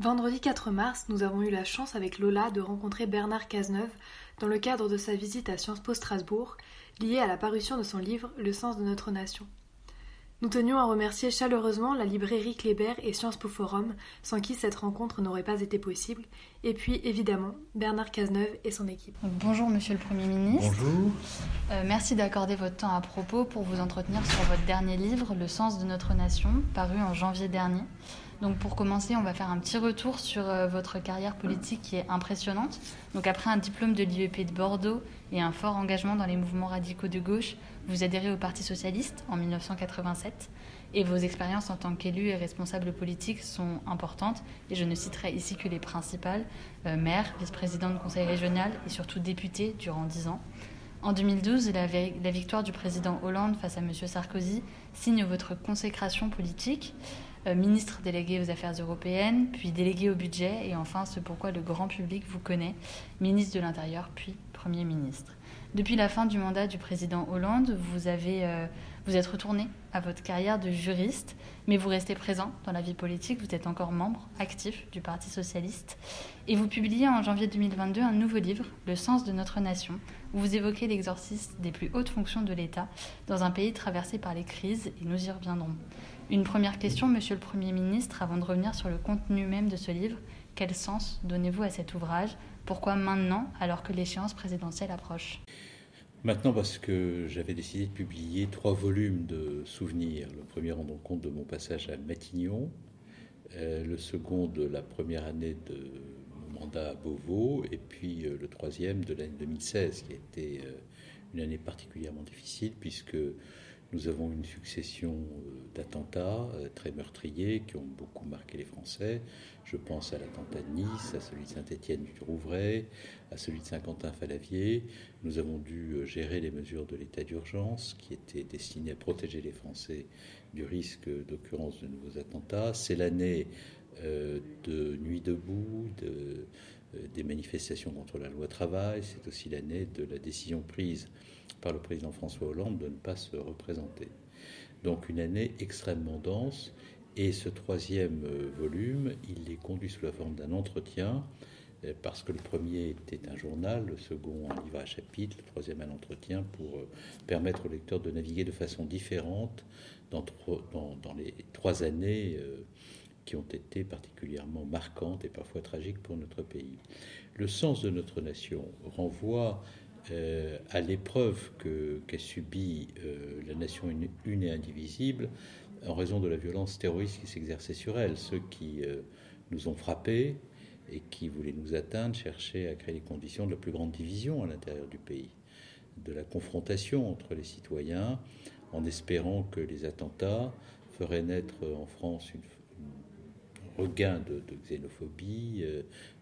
Vendredi 4 mars, nous avons eu la chance avec Lola de rencontrer Bernard Cazeneuve dans le cadre de sa visite à Sciences Po Strasbourg, liée à la parution de son livre Le sens de notre nation. Nous tenions à remercier chaleureusement la librairie Kléber et Sciences Po Forum, sans qui cette rencontre n'aurait pas été possible, et puis évidemment Bernard Cazeneuve et son équipe. bonjour Monsieur le Premier ministre. Bonjour. Euh, merci d'accorder votre temps à propos pour vous entretenir sur votre dernier livre, Le sens de notre nation, paru en janvier dernier. Donc pour commencer, on va faire un petit retour sur euh, votre carrière politique qui est impressionnante. Donc après un diplôme de l'IEP de Bordeaux et un fort engagement dans les mouvements radicaux de gauche, vous adhérez au Parti socialiste en 1987 et vos expériences en tant qu'élu et responsable politique sont importantes et je ne citerai ici que les principales, euh, maire, vice-président de conseil régional et surtout député durant dix ans. En 2012, la, la victoire du président Hollande face à M. Sarkozy signe votre consécration politique. Euh, ministre délégué aux Affaires européennes, puis délégué au budget, et enfin ce pourquoi le grand public vous connaît, ministre de l'Intérieur, puis Premier ministre. Depuis la fin du mandat du président Hollande, vous, avez, euh, vous êtes retourné à votre carrière de juriste, mais vous restez présent dans la vie politique, vous êtes encore membre actif du Parti socialiste, et vous publiez en janvier 2022 un nouveau livre, Le sens de notre nation, où vous évoquez l'exorcisme des plus hautes fonctions de l'État dans un pays traversé par les crises, et nous y reviendrons. Une première question, Monsieur le Premier ministre, avant de revenir sur le contenu même de ce livre. Quel sens donnez-vous à cet ouvrage? Pourquoi maintenant, alors que l'échéance présidentielle approche? Maintenant parce que j'avais décidé de publier trois volumes de souvenirs. Le premier rendant compte de mon passage à Matignon, euh, le second de la première année de mon mandat à Beauvau, et puis euh, le troisième de l'année 2016, qui a été euh, une année particulièrement difficile puisque nous avons une succession euh, d'attentats euh, très meurtriers qui ont beaucoup marqué les Français. Je pense à l'attentat de Nice, à celui de Saint-Étienne du Rouvray, à celui de Saint-Quentin-Falavier. Nous avons dû euh, gérer les mesures de l'état d'urgence qui étaient destinées à protéger les Français du risque d'occurrence de nouveaux attentats. C'est l'année de Nuit debout, de, des manifestations contre la loi travail. C'est aussi l'année de la décision prise par le président François Hollande de ne pas se représenter. Donc une année extrêmement dense. Et ce troisième euh, volume, il est conduit sous la forme d'un entretien, euh, parce que le premier était un journal, le second un livre à chapitre, le troisième un entretien, pour euh, permettre au lecteur de naviguer de façon différente dans, les trois années qui ont été particulièrement marquantes et parfois tragiques pour notre pays. Le sens de notre nation renvoie euh, à l'épreuve qu'a subie euh, la nation une, et indivisible en raison de la violence terroriste qui s'exerçait sur elle. Ceux qui euh, nous ont frappés et qui voulaient nous atteindre cherchaient à créer les conditions de la plus grande division à l'intérieur du pays, de la confrontation entre les citoyens, en espérant que les attentats feraient naître en France une, un regain de, xénophobie,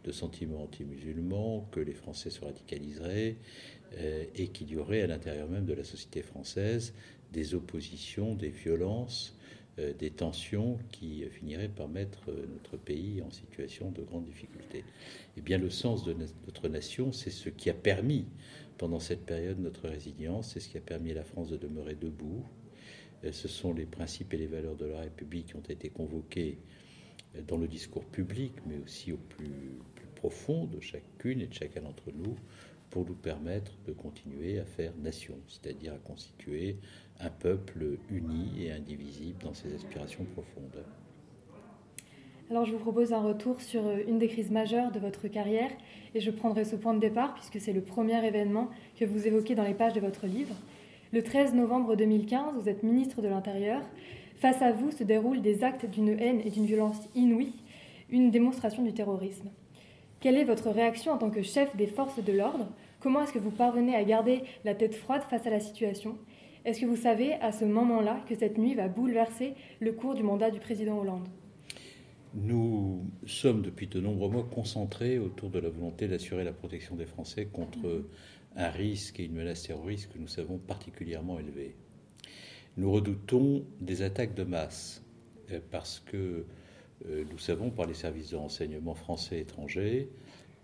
de sentiments anti-musulmans, que les Français se radicaliseraient euh, et qu'il y aurait à l'intérieur même de la société française des oppositions, des violences, euh, des tensions qui finiraient par mettre euh, notre pays en situation de grande difficulté. Eh bien, le sens de notre nation, c'est ce qui a permis, pendant cette période, notre résilience, c'est ce qui a permis à la France de demeurer debout. Ce sont les principes et les valeurs de la République qui ont été convoqués dans le discours public, mais aussi au plus, plus profond de chacune et de chacun d'entre nous, pour nous permettre de continuer à faire nation, c'est-à-dire à constituer un peuple uni et indivisible dans ses aspirations profondes. Alors je vous propose un retour sur euh, une des crises majeures de votre carrière et je prendrai ce point de départ puisque c'est le premier événement que vous évoquez dans les pages de votre livre. Le 13 novembre 2015, vous êtes ministre de l'Intérieur. Face à vous se déroulent des actes d'une haine et d'une violence inouïe, une démonstration du terrorisme. Quelle est votre réaction en tant que chef des forces de l'ordre? Comment est-ce que vous parvenez à garder la tête froide face à la situation? Est-ce que vous savez à ce moment-là que cette nuit va bouleverser le cours du mandat du président Hollande? Nous sommes depuis de nombreux mois concentrés autour de la volonté d'assurer la protection des Français contre un risque et une menace terroriste que nous savons particulièrement élevés. Nous redoutons des attaques de masse euh, parce que euh, nous savons par les services de renseignement français et étrangers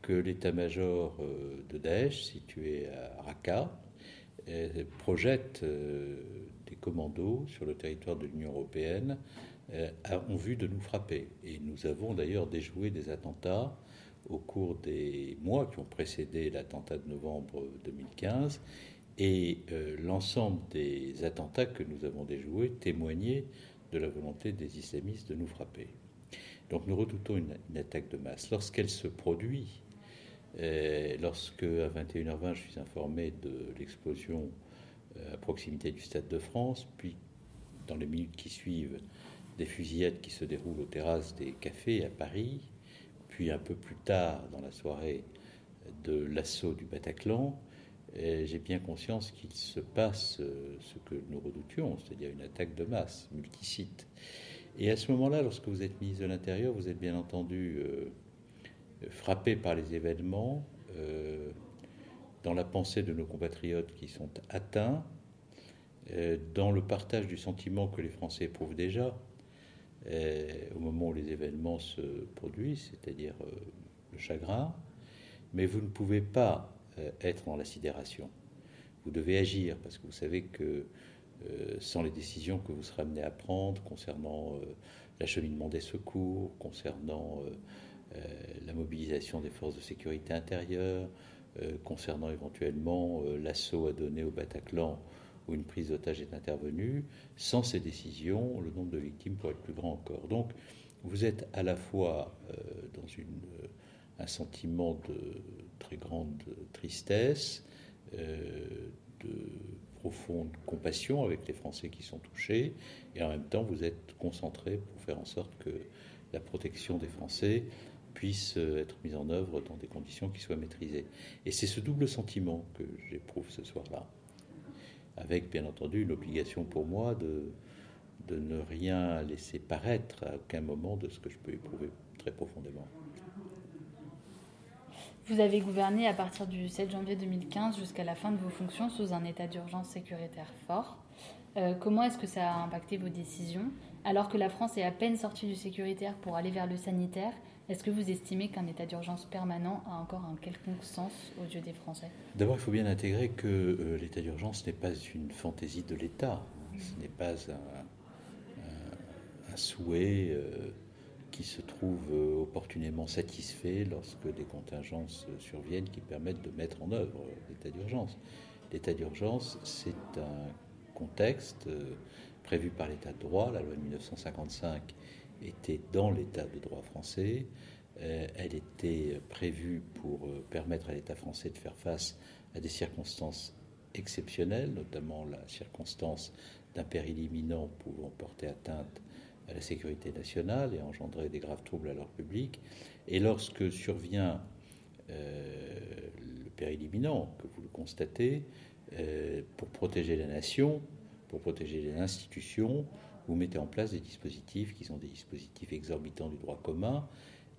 que l'état-major euh, de Daesh, situé à Raqqa, projette des commandos sur le territoire de l'Union européenne ont vu de nous frapper. Et nous avons d'ailleurs déjoué des attentats au cours des mois qui ont précédé l'attentat de novembre 2015. Et l'ensemble des attentats que nous avons déjoués témoignaient de la volonté des islamistes de nous frapper. Donc nous redoutons une, attaque de masse. Lorsqu'elle se produit, euh, lorsque à 21h20 je suis informé de l'explosion euh, à proximité du Stade de France, puis dans les minutes qui suivent, des fusillades qui se déroulent aux terrasses des cafés à Paris, puis un peu plus tard dans la soirée de l'assaut du Bataclan, euh, j'ai bien conscience qu'il se passe ce que nous redoutions, c'est-à-dire une attaque de masse, multisite. Et à ce moment-là, lorsque vous êtes ministre de l'Intérieur, vous êtes bien entendu euh, frappé par les événements, euh, dans la pensée de nos compatriotes qui sont atteints, euh, dans le partage du sentiment que les Français éprouvent déjà au moment où les événements se produisent, c'est-à-dire le chagrin, mais vous ne pouvez pas être dans la sidération. Vous devez agir parce que vous savez que euh, sans les décisions que vous serez amené à prendre concernant euh, l'acheminement des secours, concernant euh, la mobilisation des forces de sécurité intérieure, concernant éventuellement l'assaut à donner au Bataclan où une prise d'otage est intervenue. Sans ces décisions, le nombre de victimes pourrait être plus grand encore. Donc, vous êtes à la fois dans une, un sentiment de très grande tristesse, de profonde compassion avec les Français qui sont touchés, et en même temps vous êtes concentré pour faire en sorte que la protection des Français puisse euh, être mise en œuvre dans des conditions qui soient maîtrisées. Et c'est ce double sentiment que j'éprouve ce soir-là, avec bien entendu une obligation pour moi de, de ne rien laisser paraître à aucun moment de ce que je peux éprouver très profondément. Vous avez gouverné à partir du 7 janvier 2015 jusqu'à la fin de vos fonctions sous un état d'urgence sécuritaire fort. Euh, comment est-ce que ça a impacté vos décisions? Alors que la France est à peine sortie du sécuritaire pour aller vers le sanitaire, est-ce que vous estimez qu'un état d'urgence permanent a encore un quelconque sens aux yeux des Français? D'abord, il faut bien intégrer que euh, l'état d'urgence n'est pas une fantaisie de l'État. Ce n'est pas un, souhait. Euh, se trouve euh, opportunément satisfait lorsque des contingences surviennent qui permettent de mettre en œuvre l'état d'urgence. L'état d'urgence, c'est un contexte euh, prévu par l'état de droit. La loi de 1955 était dans l'état de droit français. Euh, elle était prévue pour permettre à l'État français de faire face à des circonstances exceptionnelles, notamment la circonstance d'un péril imminent pouvant porter atteinte à la sécurité nationale et engendrer des graves troubles à l'ordre public. Et lorsque survient euh, le péril imminent, que vous le constatez, euh, pour protéger la nation, pour protéger les institutions, vous mettez en place des dispositifs qui sont des dispositifs exorbitants du droit commun,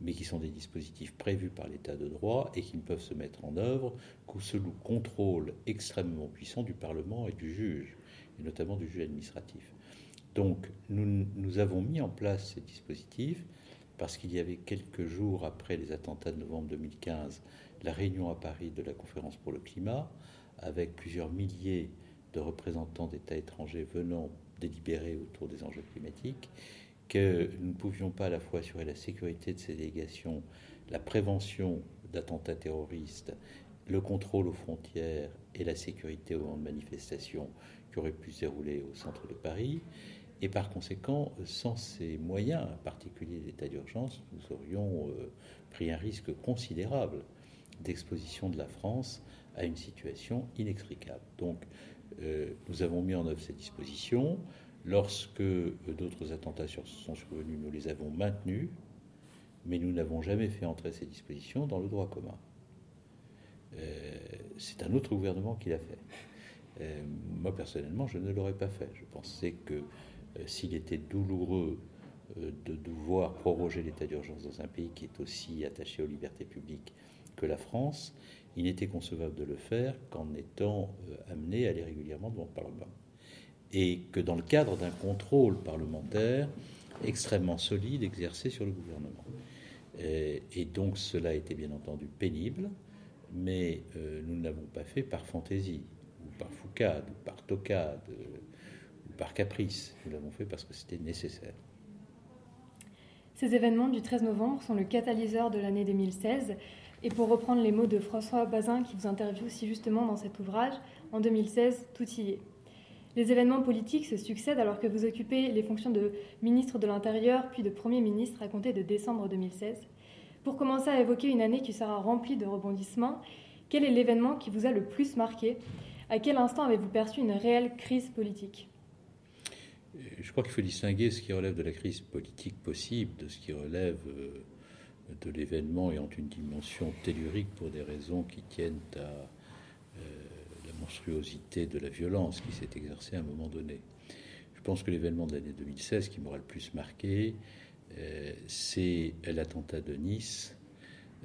mais qui sont des dispositifs prévus par l'état de droit et qui ne peuvent se mettre en œuvre qu'au seul contrôle extrêmement puissant du Parlement et du juge, et notamment du juge administratif. Donc nous, avons mis en place ces dispositifs parce qu'il y avait quelques jours après les attentats de novembre 2015 la réunion à Paris de la conférence pour le climat avec plusieurs milliers de représentants d'États étrangers venant délibérer autour des enjeux climatiques, que nous ne pouvions pas à la fois assurer la sécurité de ces délégations, la prévention d'attentats terroristes, le contrôle aux frontières et la sécurité au moment de manifestations qui auraient pu se dérouler au centre de Paris, et par conséquent, sans ces moyens particuliers d'état d'urgence, nous aurions euh, pris un risque considérable d'exposition de la France à une situation inextricable. Donc, euh, nous avons mis en œuvre ces dispositions. Lorsque euh, d'autres attentats sont survenus, nous les avons maintenus, mais nous n'avons jamais fait entrer ces dispositions dans le droit commun. C'est un autre gouvernement qui l'a fait. moi, personnellement, je ne l'aurais pas fait. Je pensais que s'il était douloureux euh, de devoir proroger l'état d'urgence dans un pays qui est aussi attaché aux libertés publiques que la France, il n'était concevable de le faire qu'en étant euh, amené à aller régulièrement devant le Parlement. Et que dans le cadre d'un contrôle parlementaire extrêmement solide exercé sur le gouvernement. Et, donc cela a été bien entendu pénible, mais nous ne l'avons pas fait par fantaisie, ou par foucade, ou par tocade par caprice. Nous l'avons fait parce que c'était nécessaire. Ces événements du 13 novembre sont le catalyseur de l'année 2016. Et pour reprendre les mots de François Bazin qui vous interviewe si justement dans cet ouvrage, en 2016, tout y est. Les événements politiques se succèdent alors que vous occupez les fonctions de ministre de l'Intérieur puis de Premier ministre à compter de décembre 2016. Pour commencer à évoquer une année qui sera remplie de rebondissements, quel est l'événement qui vous a le plus marqué? À quel instant avez-vous perçu une réelle crise politique? Je crois qu'il faut distinguer ce qui relève de la crise politique possible de ce qui relève euh, de l'événement ayant une dimension tellurique pour des raisons qui tiennent à monstruosité de la violence qui s'est exercée à un moment donné. Je pense que l'événement de l'année 2016 qui m'aura le plus marqué, euh, c'est l'attentat de Nice,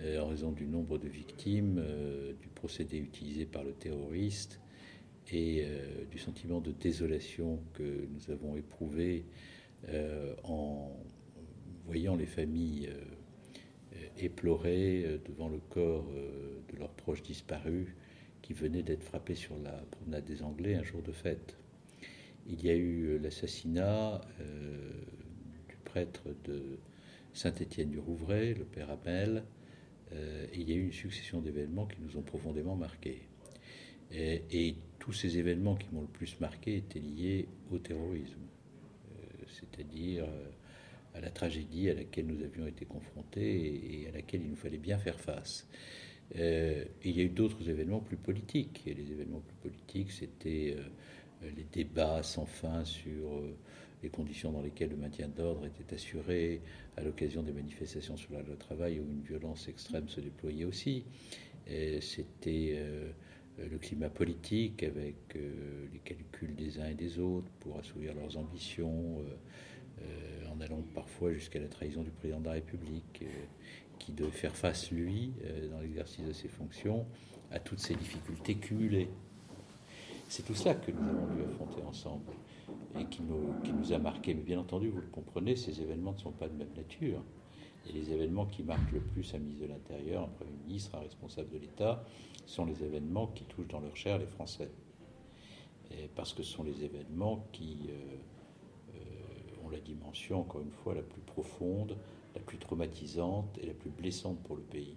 euh, en raison du nombre de victimes, euh, du procédé utilisé par le terroriste et du sentiment de désolation que nous avons éprouvé en voyant les familles éplorées devant le corps de leurs proches disparus qui venait d'être frappé sur la promenade des Anglais un jour de fête. Il y a eu euh, l'assassinat euh, du prêtre de Saint-Étienne-du-Rouvray, le père Abel, euh, et il y a eu une succession d'événements qui nous ont profondément marqués. Et, tous ces événements qui m'ont le plus marqué étaient liés au terrorisme, c'est-à-dire à la tragédie à laquelle nous avions été confrontés et à laquelle il nous fallait bien faire face. Euh, il y a eu d'autres événements plus politiques. Et les événements plus politiques, c'était euh, les débats sans fin sur euh, les conditions dans lesquelles le maintien d'ordre était assuré à l'occasion des manifestations sur la loi travail où une violence extrême se déployait aussi. C'était le climat politique avec les calculs des uns et des autres pour assouvir leurs ambitions, en allant parfois jusqu'à la trahison du président de la République qui devait faire face, lui, euh, dans l'exercice de ses fonctions, à toutes ces difficultés cumulées. C'est tout cela que nous avons dû affronter ensemble et qui nous, qui nous a marqué. Mais bien entendu, vous le comprenez, ces événements ne sont pas de même nature. Et les événements qui marquent le plus un ministre de l'Intérieur, un Premier ministre, un responsable de l'État, sont les événements qui touchent dans leur chair les Français. Parce que ce sont les événements qui euh, euh, ont la dimension, encore une fois, la plus profonde la plus traumatisante et la plus blessante pour le pays.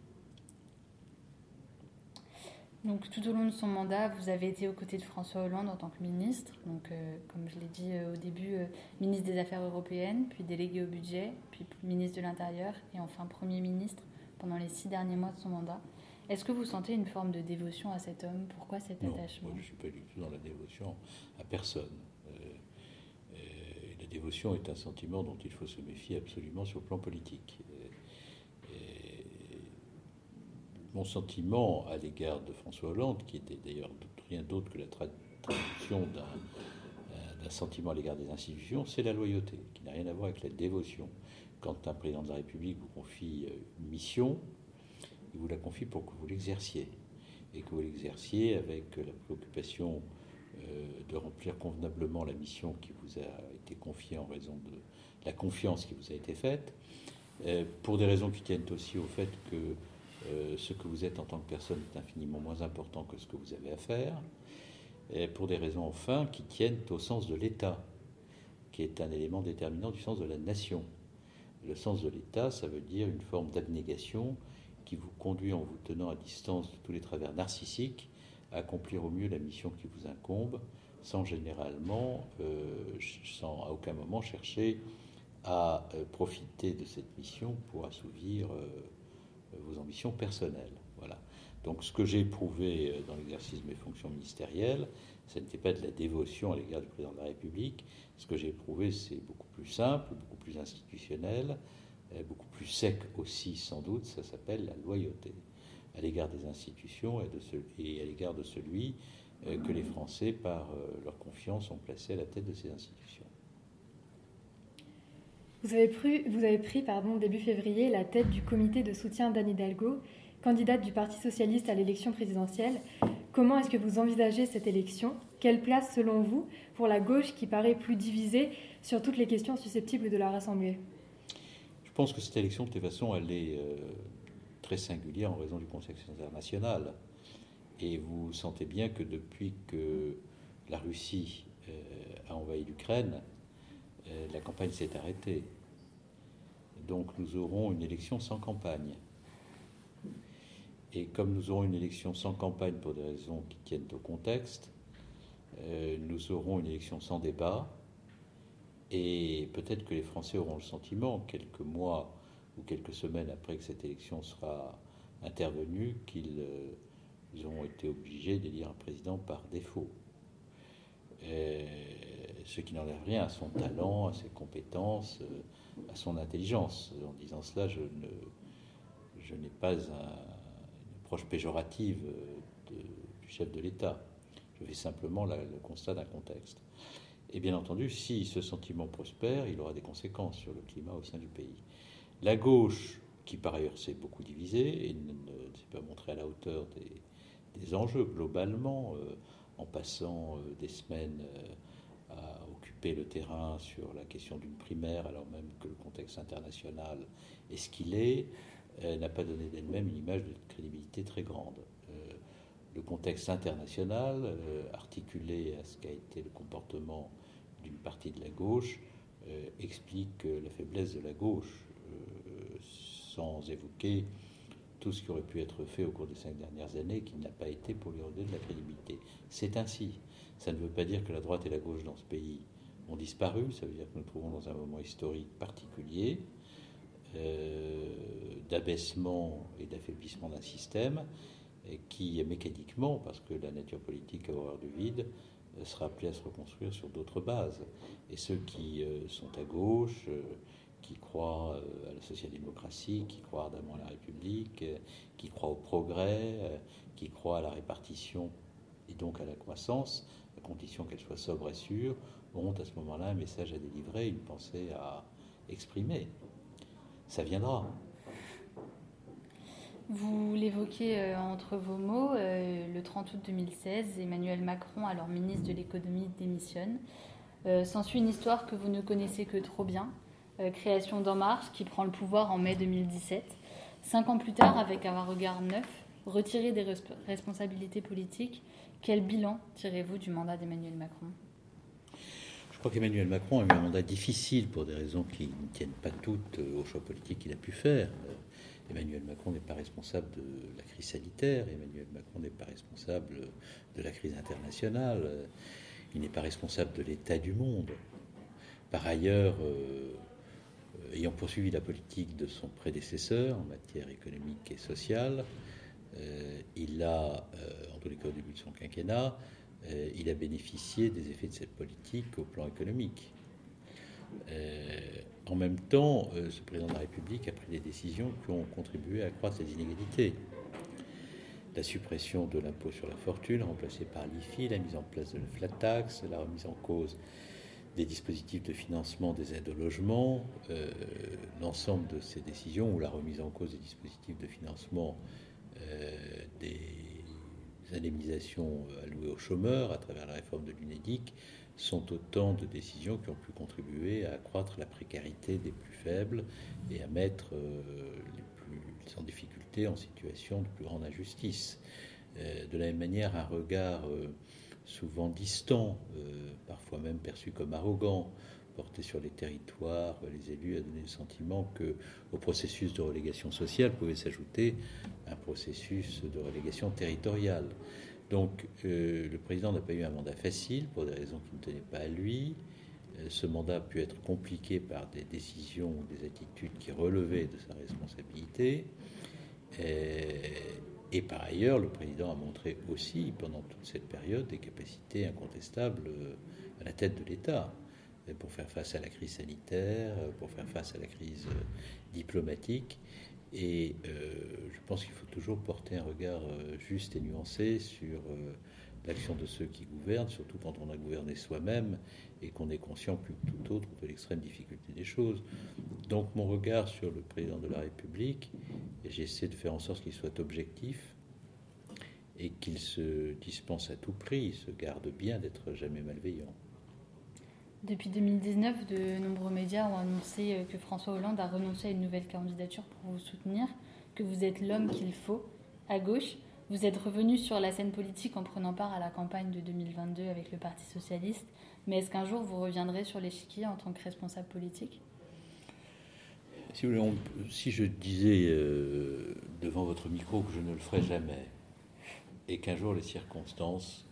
Donc tout au long de son mandat, vous avez été aux côtés de François Hollande en tant que ministre, donc euh, comme je l'ai dit euh, au début, euh, ministre des Affaires européennes, puis délégué au budget, puis ministre de l'Intérieur et enfin Premier ministre pendant les six derniers mois de son mandat. Est-ce que vous sentez une forme de dévotion à cet homme? Pourquoi cet attachement? Je ne suis pas du tout dans la dévotion à personne dévotion est un sentiment dont il faut se méfier absolument sur le plan politique. Mon sentiment à l'égard de François Hollande, qui était d'ailleurs rien d'autre que la traduction d'un sentiment à l'égard des institutions, c'est la loyauté, qui n'a rien à voir avec la dévotion. Quand un président de la République vous confie euh, une mission, il vous la confie pour que vous l'exerciez, et que vous l'exerciez avec la préoccupation euh, de remplir convenablement la mission qui vous a été confiée en raison de la confiance qui vous a été faite, euh, pour des raisons qui tiennent aussi au fait que euh, ce que vous êtes en tant que personne est infiniment moins important que ce que vous avez à faire, et pour des raisons enfin qui tiennent au sens de l'État, qui est un élément déterminant du sens de la nation. Le sens de l'État, ça veut dire une forme d'abnégation qui vous conduit en vous tenant à distance de tous les travers narcissiques accomplir au mieux la mission qui vous incombe, sans généralement, euh, sans à aucun moment chercher à euh, profiter de cette mission pour assouvir vos ambitions personnelles. Voilà. Donc ce que j'ai éprouvé dans l'exercice de mes fonctions ministérielles, ce n'était pas de la dévotion à l'égard du président de la République. Ce que j'ai éprouvé, c'est beaucoup plus simple, beaucoup plus institutionnel, beaucoup plus sec aussi sans doute, ça s'appelle la loyauté à l'égard des institutions et, de et à l'égard de celui euh, que les Français, par euh, leur confiance, ont placé à la tête de ces institutions. Vous avez pris, vous avez pris pardon, début février la tête du comité de soutien d'Anne Hidalgo, candidate du Parti socialiste à l'élection présidentielle. Comment est-ce que vous envisagez cette élection? Quelle place, selon vous, pour la gauche qui paraît plus divisée sur toutes les questions susceptibles de la rassembler? Je pense que cette élection, de toute façon, elle est euh, très singulier en raison du contexte international. Et vous sentez bien que depuis que la Russie euh, a envahi l'Ukraine, la campagne s'est arrêtée. Donc nous aurons une élection sans campagne. Et comme nous aurons une élection sans campagne pour des raisons qui tiennent au contexte, euh, nous aurons une élection sans débat. Et peut-être que les Français auront le sentiment, quelques mois ou quelques semaines après que cette élection sera intervenue, qu'ils euh, ont été obligés d'élire un président par défaut. Euh, ce qui n'enlève rien à son talent, à ses compétences, à son intelligence. En disant cela, je ne, je n'ai pas un, péjorative euh, du chef de l'État. Je fais simplement le constat d'un contexte. Et bien entendu, si ce sentiment prospère, il aura des conséquences sur le climat au sein du pays. La gauche, qui par ailleurs s'est beaucoup divisée et ne, s'est pas montrée à la hauteur des, enjeux globalement, euh, en passant euh, des semaines à occuper le terrain sur la question d'une primaire, alors même que le contexte international est ce qu'il est, n'a pas donné d'elle-même une image de crédibilité très grande. Euh, le contexte international, euh, articulé à ce qu'a été le comportement d'une partie de la gauche, euh, explique la faiblesse de la gauche, sans évoquer tout ce qui aurait pu être fait au cours des cinq dernières années, qui n'a pas été pour lui redonner de la crédibilité. C'est ainsi. Ça ne veut pas dire que la droite et la gauche dans ce pays ont disparu, ça veut dire que nous nous trouvons dans un moment historique particulier, euh, d'abaissement et d'affaiblissement d'un système qui mécaniquement, parce que la nature politique a horreur du vide, euh, sera appelé à se reconstruire sur d'autres bases. Et ceux qui euh, sont à gauche, qui croient à la social-démocratie, qui croient ardemment à la République, qui croient au progrès, qui croient à la répartition et donc à la croissance, à condition qu'elle soit sobre et sûre, auront à ce moment-là un message à délivrer, une pensée à exprimer ça viendra. Vous l'évoquez euh, entre vos mots, euh, le 30 août 2016, Emmanuel Macron, alors ministre de l'économie, démissionne. Euh, s'ensuit une histoire que vous ne connaissez que trop bien, création d'En Marche, qui prend le pouvoir en mai 2017. Cinq ans plus tard, avec un regard neuf, retiré des responsabilités politiques, quel bilan tirez-vous du mandat d'Emmanuel Macron? Je crois qu'Emmanuel Macron a eu un mandat difficile pour des raisons qui ne tiennent pas toutes au choix politique qu'il a pu faire. Emmanuel Macron n'est pas responsable de la crise sanitaire, Emmanuel Macron n'est pas responsable de la crise internationale, il n'est pas responsable de l'état du monde. Par ailleurs, euh, ayant poursuivi la politique de son prédécesseur en matière économique et sociale, euh, il a, euh, en tous les cas au début de son quinquennat, euh, il a bénéficié des effets de cette politique au plan économique. En même temps, ce président de la République a pris des décisions qui ont contribué à accroître ces inégalités. La suppression de l'impôt sur la fortune, remplacé par l'IFI, la mise en place de la flat tax, la remise en cause des dispositifs de financement des aides au logement, l'ensemble de ces décisions, ou la remise en cause des dispositifs de financement des indemnisations euh, allouées aux chômeurs à travers la réforme de l'UNEDIC sont autant de décisions qui ont pu contribuer à accroître la précarité des plus faibles et à mettre euh, les plus en difficulté en situation de plus grande injustice. Euh, de la même manière, un regard souvent distant, parfois même perçu comme arrogant, porté sur les territoires, les élus, a donné le sentiment que au processus de relégation sociale pouvait s'ajouter un processus de relégation territoriale. Donc euh, le président n'a pas eu un mandat facile pour des raisons qui ne tenaient pas à lui. Euh, ce mandat a pu être compliqué par des décisions ou des attitudes qui relevaient de sa responsabilité. Et, et par ailleurs, le président a montré aussi, pendant toute cette période, des capacités incontestables à la tête de l'État pour faire face à la crise sanitaire, pour faire face à la crise diplomatique. Et euh, je pense qu'il faut toujours porter un regard euh, juste et nuancé sur euh, l'action de ceux qui gouvernent, surtout quand on a gouverné soi-même et qu'on est conscient plus que tout autre de l'extrême difficulté des choses. Donc mon regard sur le président de la République, j'essaie de faire en sorte qu'il soit objectif et qu'il se dispense à tout prix, se garde bien d'être jamais malveillant. Depuis 2019, de nombreux médias ont annoncé que François Hollande a renoncé à une nouvelle candidature pour vous soutenir, que vous êtes l'homme qu'il faut. À gauche, vous êtes revenu sur la scène politique en prenant part à la campagne de 2022 avec le Parti socialiste, mais est-ce qu'un jour vous reviendrez sur l'échiquier en tant que responsable politique? Si, je disais euh, devant votre micro que je ne le ferai jamais, et qu'un jour les circonstances,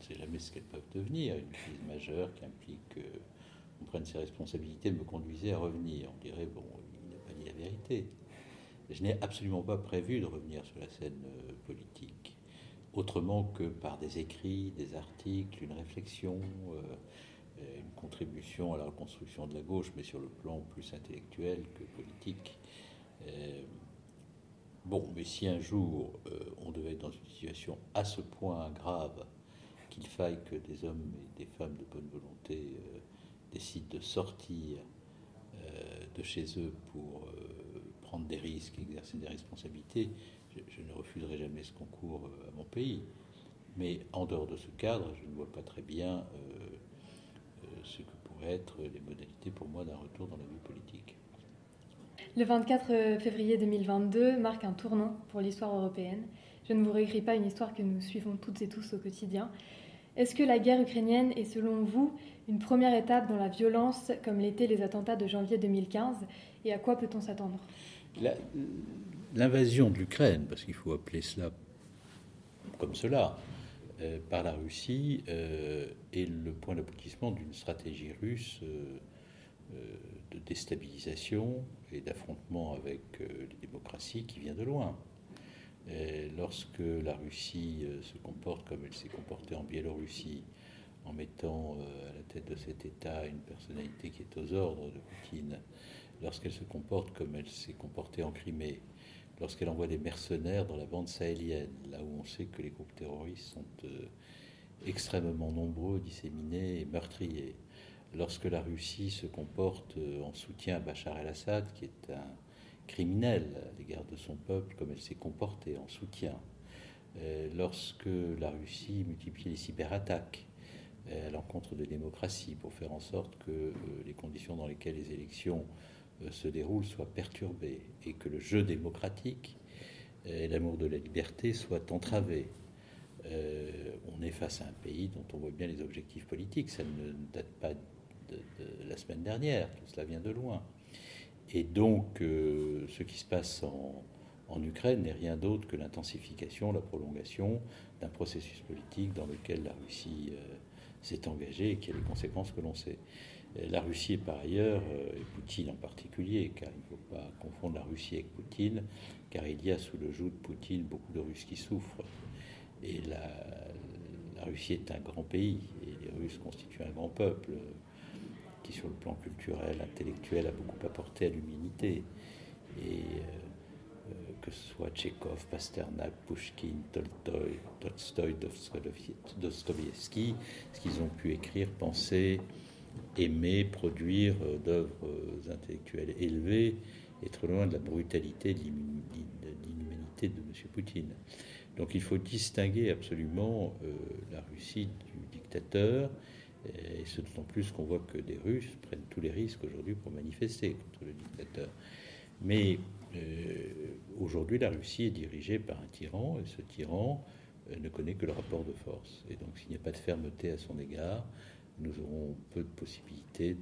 c'est jamais ce qu'elles peuvent devenir, une crise majeure qui implique qu'on prenne ses responsabilités, me conduisait à revenir. On dirait, bon, il n'a pas dit la vérité. Je n'ai absolument pas prévu de revenir sur la scène euh, politique, autrement que par des écrits, des articles, une réflexion, euh, une contribution à la reconstruction de la gauche, mais sur le plan plus intellectuel que politique. Euh, bon, mais si un jour on devait être dans une situation à ce point grave qu'il faille que des hommes et des femmes de bonne volonté décident de sortir de chez eux pour prendre des risques, exercer des responsabilités, je, ne refuserai jamais ce concours euh, à mon pays. Mais en dehors de ce cadre, je ne vois pas très bien euh, euh, ce que pourraient être les modalités pour moi d'un retour dans la vie politique. Le 24 février 2022 marque un tournant pour l'histoire européenne. Je ne vous réécris pas une histoire que nous suivons toutes et tous au quotidien. Est-ce que la guerre ukrainienne est selon vous une première étape dans la violence comme l'étaient les attentats de janvier 2015 et à quoi peut-on s'attendre? L'invasion de l'Ukraine, parce qu'il faut appeler cela comme cela, euh, par la Russie euh, est le point d'aboutissement d'une stratégie russe euh, de déstabilisation et d'affrontement avec les démocraties qui vient de loin. lorsque la Russie se comporte comme elle s'est comportée en Biélorussie, en mettant à la tête de cet État une personnalité qui est aux ordres de Poutine, lorsqu'elle se comporte comme elle s'est comportée en Crimée, lorsqu'elle envoie des mercenaires dans la bande sahélienne, là où on sait que les groupes terroristes sont euh, extrêmement nombreux, disséminés et meurtriers, lorsque la Russie se comporte euh, en soutien à Bachar el-Assad, qui est un criminel à l'égard de son peuple, comme elle s'est comportée en soutien, euh, lorsque la Russie multiplie les cyberattaques à l'encontre de démocratie pour faire en sorte que les conditions dans lesquelles les élections se déroule soit perturbé et que le jeu démocratique et l'amour de la liberté soient entravés. Euh, on est face à un pays dont on voit bien les objectifs politiques. Ça ne date pas de, la semaine dernière, tout cela vient de loin. Et donc, euh, ce qui se passe en, Ukraine n'est rien d'autre que l'intensification, la prolongation d'un processus politique dans lequel la Russie s'est engagée et qui a les conséquences que l'on sait. La Russie par ailleurs, euh, et Poutine en particulier, car il ne faut pas confondre la Russie avec Poutine, car il y a sous le joug de Poutine beaucoup de Russes qui souffrent. Et la, Russie est un grand pays, et les Russes constituent un grand peuple qui, sur le plan culturel, intellectuel, a beaucoup apporté à l'humanité. Et euh, euh, que ce soit Tchékov, Pasternak, Pushkin, Tolstoï, Tolstoï, Dostoevsky, ce qu'ils ont pu écrire, penser, aimer produire euh, d'œuvres euh, intellectuelles élevées et trop loin de la brutalité, de l'inhumanité de M. Poutine. Donc il faut distinguer absolument euh, la Russie du dictateur, et ce d'autant plus qu'on voit que des Russes prennent tous les risques aujourd'hui pour manifester contre le dictateur. Mais aujourd'hui, la Russie est dirigée par un tyran, et ce tyran ne connaît que le rapport de force. Et donc s'il n'y a pas de fermeté à son égard, nous aurons peu de possibilités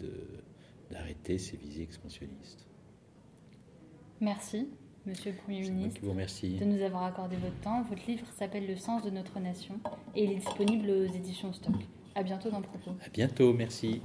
d'arrêter ces visées expansionnistes. Merci, Monsieur le Premier ministre, de nous avoir accordé votre temps. Votre livre s'appelle Le sens de notre nation et il est disponible aux éditions Stock. À bientôt dans Propos. À bientôt, merci.